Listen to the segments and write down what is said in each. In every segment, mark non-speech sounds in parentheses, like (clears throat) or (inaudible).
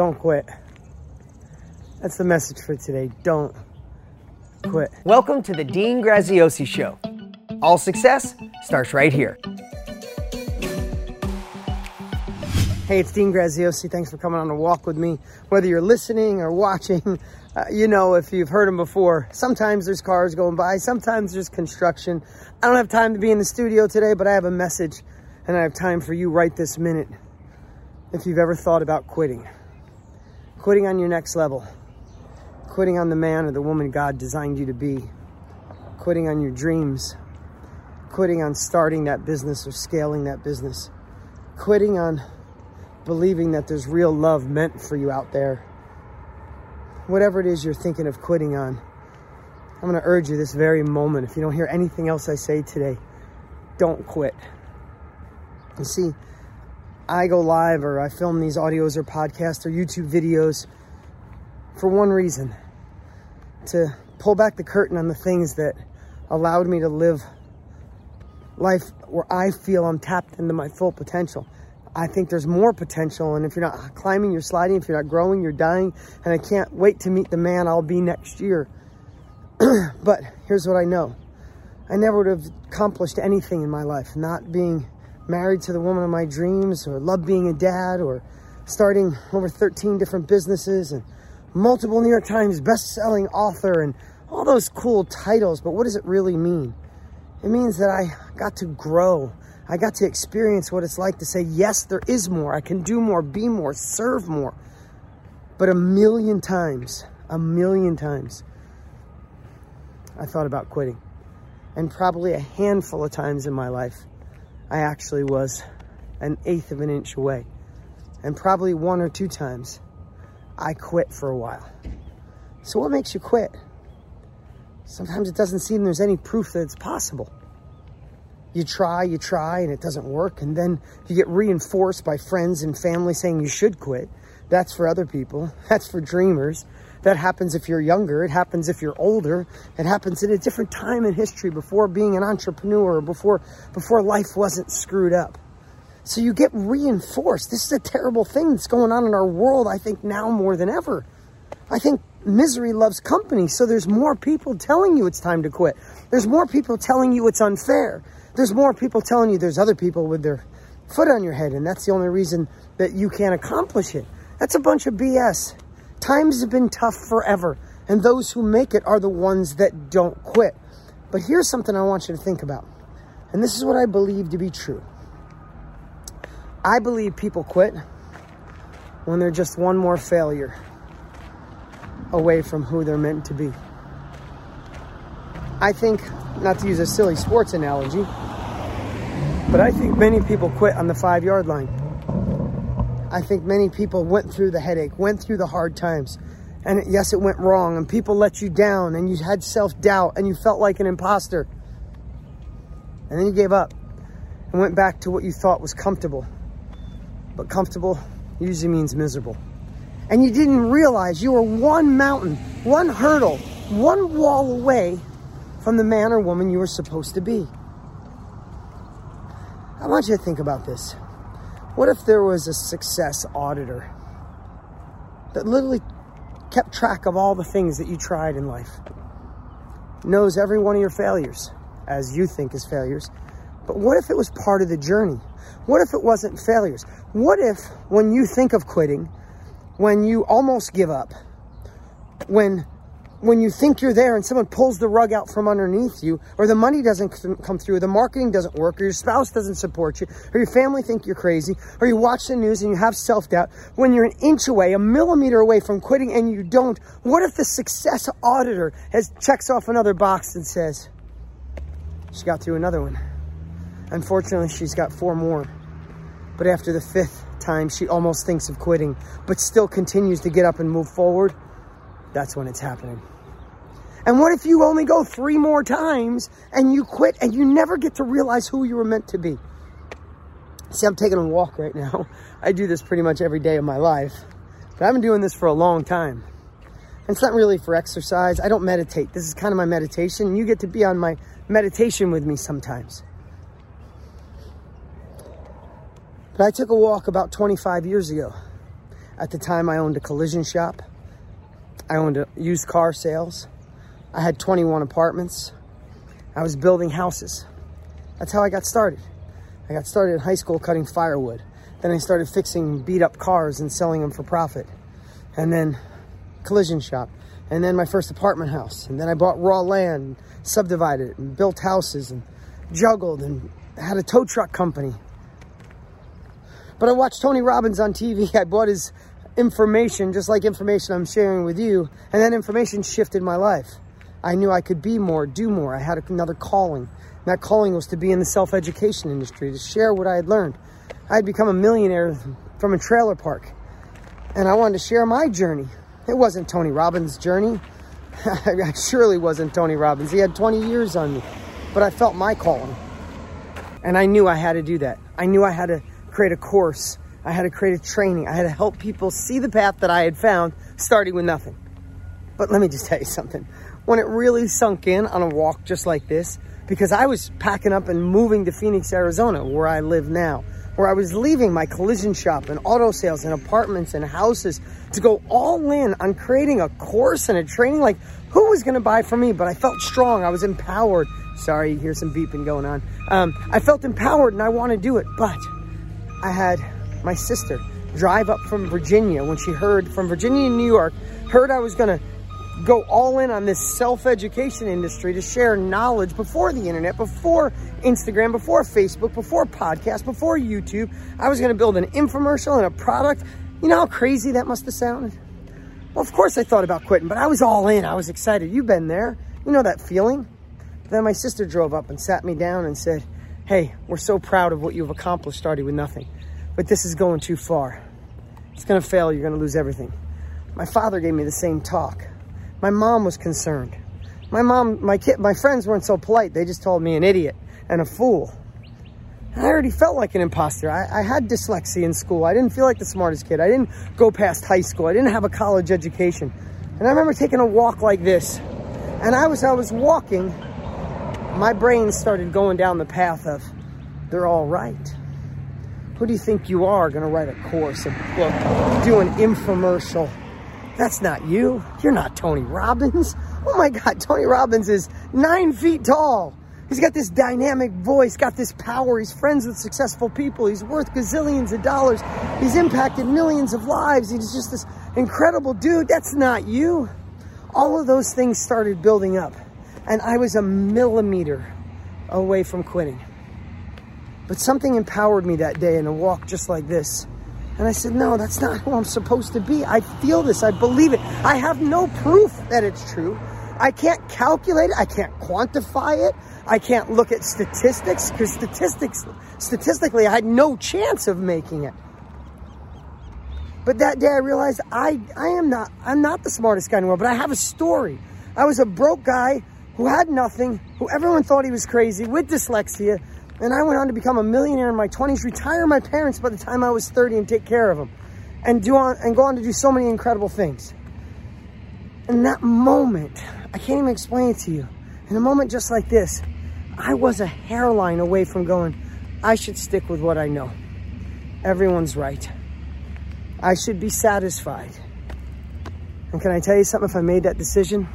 Don't quit. That's the message for today. Don't quit. Welcome to the Dean Graziosi Show. All success starts right here. Hey, it's Dean Graziosi. Thanks for coming on a walk with me. Whether you're listening or watching, (laughs) uh, you know, if you've heard them before, sometimes there's cars going by, sometimes there's construction. I don't have time to be in the studio today, but I have a message and I have time for you right this minute. If you've ever thought about quitting, quitting on your next level, quitting on the man or the woman God designed you to be, quitting on your dreams, quitting on starting that business or scaling that business, quitting on believing that there's real love meant for you out there. Whatever it is you're thinking of quitting on, I'm going to urge you this very moment. If you don't hear anything else I say today, don't quit. You see, I go live or I film these audios or podcasts or YouTube videos for one reason to pull back the curtain on the things that allowed me to live life where I feel I'm tapped into my full potential. I think there's more potential. And if you're not climbing, you're sliding. If you're not growing, you're dying. And I can't wait to meet the man I'll be next year. (clears throat) but here's what I know I never would have accomplished anything in my life, not being married to the woman of my dreams, or love being a dad, or starting over 13 different businesses, and multiple New York Times best-selling author, and all those cool titles. But what does it really mean? It means that I got to grow I got to experience what it's like to say, yes, there is more. I can do more, be more, serve more. But a million times, a million times, I thought about quitting. And probably a handful of times in my life, I actually was an eighth of an inch away. And probably one or two times, I quit for a while. So, what makes you quit? Sometimes it doesn't seem there's any proof that it's possible you try, you try, and it doesn't work. And then you get reinforced by friends and family saying you should quit. That's for other people. (laughs) That's for dreamers. That happens if you're younger. It happens if you're older. It happens in a different time in history before being an entrepreneur, before, before life wasn't screwed up. So you get reinforced. This is a terrible thing that's going on in our world, I think, now more than ever. I think misery loves company. So there's more people telling you it's time to quit. There's more people telling you it's unfair there's more people telling you there's other people with their foot on your head, and that's the only reason that you can't accomplish it. That's a bunch of BS. Times have been tough forever, and those who make it are the ones that don't quit. But here's something I want you to think about, and this is what I believe to be true. I believe people quit when they're just one more failure away from who they're meant to be. I think not to use a silly sports analogy, but I think many people quit on the five yard line. I think many people went through the headache, went through the hard times, and yes, it went wrong, and people let you down, and you had self doubt, and you felt like an imposter. And then you gave up and went back to what you thought was comfortable. But comfortable usually means miserable. And you didn't realize you were one mountain, one hurdle, one wall away from the man or woman you were supposed to be. I want you to think about this. What if there was a success auditor that literally kept track of all the things that you tried in life, knows every one of your failures, as you think is failures, but what if it was part of the journey? What if it wasn't failures? What if when you think of quitting, when you almost give up, when when you think you're there and someone pulls the rug out from underneath you, or the money doesn't come through, or the marketing doesn't work, or your spouse doesn't support you, or your family think you're crazy, or you watch the news and you have self-doubt, when you're an inch away, a millimeter away from quitting and you don't, what if the success auditor has checks off another box and says, she got through another one. Unfortunately, she's got four more. But after the fifth time, she almost thinks of quitting, but still continues to get up and move forward that's when it's happening. And what if you only go three more times and you quit and you never get to realize who you were meant to be? See, I'm taking a walk right now. (laughs) I do this pretty much every day of my life, but I've been doing this for a long time. And it's not really for exercise. I don't meditate. This is kind of my meditation. You get to be on my meditation with me sometimes. But I took a walk about 25 years ago At the time, I owned a collision shop. I owned a used car sales. I had 21 apartments. I was building houses. That's how I got started. I got started in high school cutting firewood. Then I started fixing beat up cars and selling them for profit. And then collision shop. And then my first apartment house. And then I bought raw land, subdivided it, and built houses and juggled and had a tow truck company. But I watched Tony Robbins on TV. (laughs) I bought his information, just like information I'm sharing with you. And that information shifted my life. I knew I could be more, do more. I had another calling. And that calling was to be in the self education industry, to share what I had learned. I had become a millionaire from a trailer park. And I wanted to share my journey. It wasn't Tony Robbins' journey. (laughs) I surely wasn't Tony Robbins. He had 20 years on me. But I felt my calling. And I knew I had to do that. I knew I had to create a course. I had to create a training. I had to help people see the path that I had found, starting with nothing. But let me just tell you something. When it really sunk in on a walk just like this, because I was packing up and moving to Phoenix, Arizona, where I live now, where I was leaving my collision shop and auto sales and apartments and houses to go all in on creating a course and a training. Like, who was going to buy from me? But I felt strong. I was empowered. Sorry, you hear some beeping going on. Um, I felt empowered and I want to do it. But I had my sister drive up from Virginia when she heard from Virginia and New York, heard I was going to go all in on this self-education industry to share knowledge before the internet, before Instagram, before Facebook, before podcast, before YouTube. I was going to build an infomercial and a product. You know how crazy that must have sounded? Well, of course I thought about quitting, but I was all in. I was excited. You've been there. You know that feeling. Then my sister drove up and sat me down and said, hey, we're so proud of what you've accomplished starting with nothing, but this is going too far. It's to fail. You're to lose everything. My father gave me the same talk. My mom was concerned. My mom, my kid, my friends weren't so polite. They just told me an idiot and a fool. I already felt like an imposter. I, I, had dyslexia in school. I didn't feel like the smartest kid. I didn't go past high school. I didn't have a college education. And I remember taking a walk like this. And I was, I was walking, my brain started going down the path of, they're all right. Who do you think you are going to write a course, a book, do an infomercial? That's not you. You're not Tony Robbins. Oh my God, Tony Robbins is nine feet tall. He's got this dynamic voice, got this power. He's friends with successful people. He's worth gazillions of dollars. He's impacted millions of lives. He's just this incredible dude. That's not you. All of those things started building up. And I was a millimeter away from quitting. But something empowered me that day in a walk just like this. And I said, no, that's not who I'm supposed to be. I feel this. I believe it. I have no proof that it's true. I can't calculate it. I can't quantify it. I can't look at statistics because statistics, statistically, I had no chance of making it. But that day I realized I, I am not, I'm not the smartest guy in the world, but I have a story. I was a broke guy who had nothing, who everyone thought he was crazy with dyslexia, and I went on to become a millionaire in my 20s, retire my parents by the time I was 30 and take care of them. And do on and go on to do so many incredible things. In that moment, I can't even explain it to you. In a moment just like this, I was a hairline away from going, I should stick with what I know. Everyone's right. I should be satisfied. And can I tell you something? If I made that decision,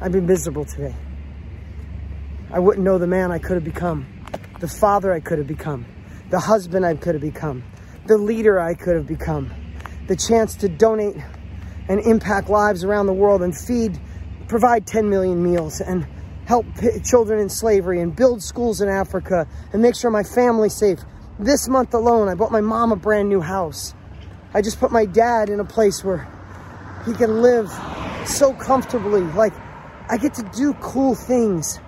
I'd be miserable today. I wouldn't know the man I could have become, the father I could have become, the husband I could have become, the leader I could have become, the chance to donate and impact lives around the world and feed, provide 10 million meals and help children in slavery and build schools in Africa and make sure my family's safe. This month alone, I bought my mom a brand new house. I just put my dad in a place where he can live so comfortably. Like, I get to do cool things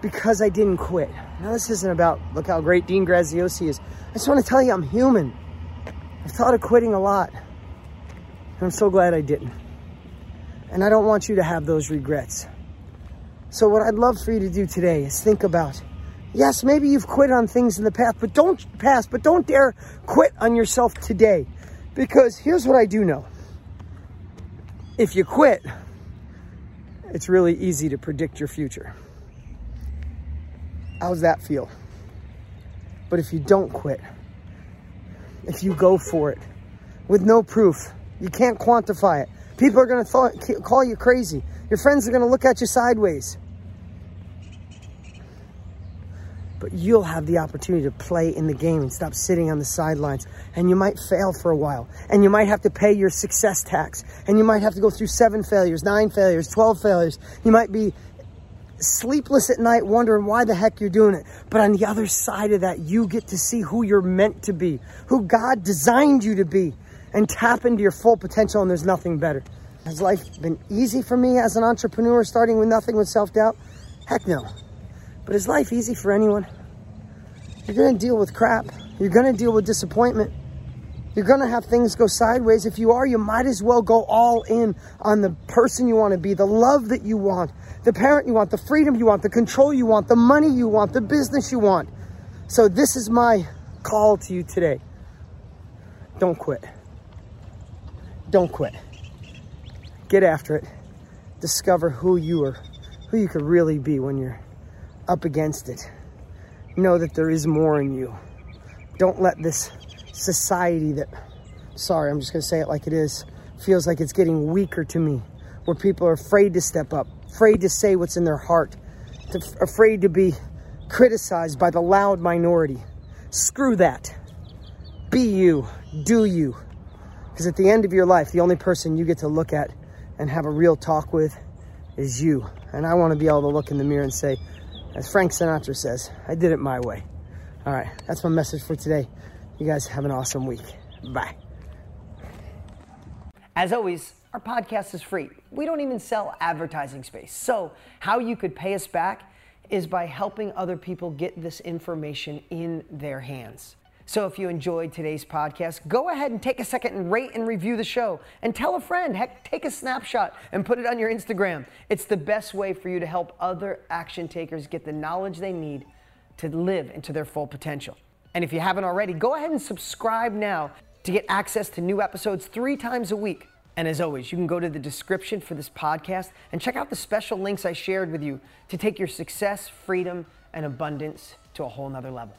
because I didn't quit. Now, this isn't about, look how great Dean Graziosi is. I just want to tell you I'm human. I've thought of quitting a lot. And I'm so glad I didn't. And I don't want you to have those regrets. So what I'd love for you to do today is think about, yes, maybe you've quit on things in the past, but don't pass, but don't dare quit on yourself today. Because here's what I do know. If you quit, it's really easy to predict your future. How's that feel? But if you don't quit, if you go for it, with no proof. You can't quantify it. People are going to call you crazy. Your friends are going to look at you sideways. But you'll have the opportunity to play in the game and stop sitting on the sidelines. And you might fail for a while. And you might have to pay your success tax. And you might have to go through seven failures, nine failures, 12 failures. You might be sleepless at night wondering why the heck you're doing it. But on the other side of that, you get to see who you're meant to be, who God designed you to be, and tap into your full potential. And there's nothing better. Has life been easy for me as an entrepreneur, starting with nothing with self doubt? Heck no. But is life easy for anyone? You're to deal with crap. You're to deal with disappointment. You're going to have things go sideways. If you are, you might as well go all in on the person you want to be, the love that you want, the parent you want, the freedom you want, the control you want, the money you want, the business you want. So, this is my call to you today. Don't quit. Don't quit. Get after it. Discover who you are, who you could really be when you're up against it. Know that there is more in you. Don't let this society that, sorry, I'm just going to say it like it is, feels like it's getting weaker to me, where people are afraid to step up, afraid to say what's in their heart, to, afraid to be criticized by the loud minority. Screw that. Be you. Do you. Because at the end of your life, the only person you get to look at and have a real talk with is you. And I want to be able to look in the mirror and say, as Frank Sinatra says, I did it my way. All right, that's my message for today. You guys have an awesome week. Bye. As always, our podcast is free. We don't even sell advertising space. So, how you could pay us back is by helping other people get this information in their hands. So if you enjoyed today's podcast, go ahead and take a second and rate and review the show and tell a friend. Heck, take a snapshot and put it on your Instagram. It's the best way for you to help other action takers get the knowledge they need to live into their full potential. And if you haven't already, go ahead and subscribe now to get access to new episodes three times a week. And as always, you can go to the description for this podcast and check out the special links I shared with you to take your success, freedom, and abundance to a whole nother level.